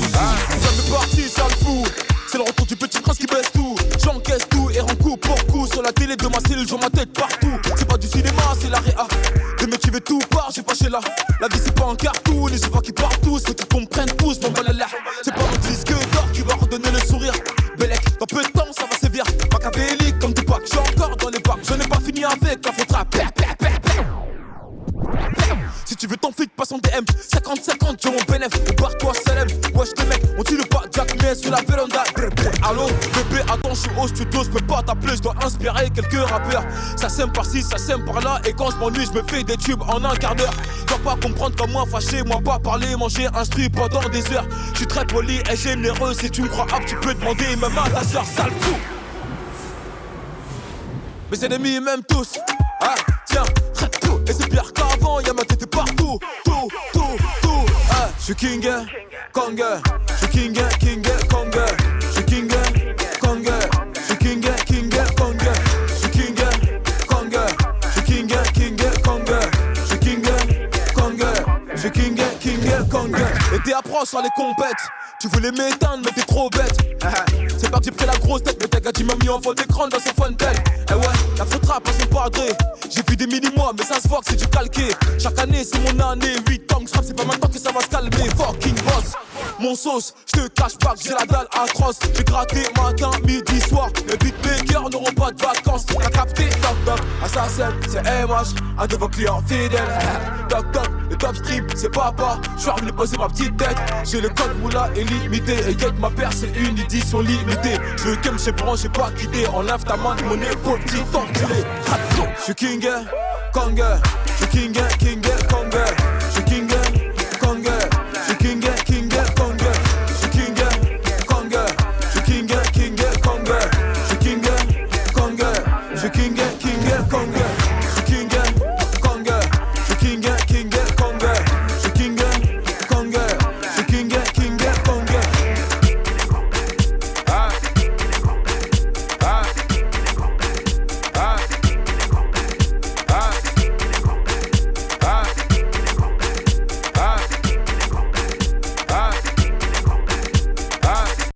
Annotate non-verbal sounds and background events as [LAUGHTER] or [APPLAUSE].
Jamais parti, ça le fou. C'est le retour du petit prince qui baisse tout. J'encaisse tout et rends coup pour coup. Sur la télé de ma cellule, je ma tête partout. C'est pas du cinéma, c'est la réa. Des mecs qui veulent tout part, j'ai pas chez là. La vie c'est pas un cartoon, je vois qui partent tous. Ceux qui comprennent tous, mon balala. C'est pas mon disque d'or qui va redonner le sourire. Bellec, dans peu de temps, ça va sévir. Machiavélique comme Tupac, j'suis encore dans les bacs. Je n'ai pas fini avec la faute si ton flic, passe en DM 50-50, j'ai mon bénéf, barre-toi Salem Wesh les mecs, on tire pas Jack mais sur la véranda. Allô, bébé, attends, je suis au studio, je peux pas t'appeler, je dois inspirer quelques rappeurs. Ça sème par-ci, ça sème par-là Et quand je m'ennuie, je me fais des tubes en un quart d'heure. Dois pas comprendre comme moi, fâché, moi pas parler, manger, instruit pendant des heures. Je suis très poli et généreux, si tu me crois apte, tu peux demander même à ta soeur, sale fou. Mes ennemis m'aiment tous, ah suis king, kong, je suis king, king, kong, je suis king, kong, je suis king, king, kong, je suis king, kong, je suis king, king, je suis king, je suis king, king, kong. Et t'es approche sur les compètes. Tu voulais m'éteindre, mais t'es trop bête. C'est pas que j'ai pris la grosse tête, mais t'as gars m'a mis en fond d'écran dans son phone belle. Eh ouais, la faute rap à son padré. J'ai vu des mini-mois, mais ça se voit que c'est du calqué. Chaque année, c'est mon année. 8 ans que c'est pas maintenant que ça va se calmer. Fucking boss, mon sauce, je te cache pas que j'ai la dalle atroce. J'ai gratté matin, midi, soir. Beatmakers n'auront pas de vacances. T'as capté, toc toc, assassin, c'est MH, un de vos clients fidèles. [LAUGHS] Toc toc, le top stream, c'est papa. Je suis venu poser ma petite tête. J'ai le code moula illimité. Et get ma paire, c'est une édition limitée. Je veux qu'elle me j'ai pas quitté. Enlève ta main de mon épaule, petit enculé. Je suis king, kong, je suis king, king, kong. you can get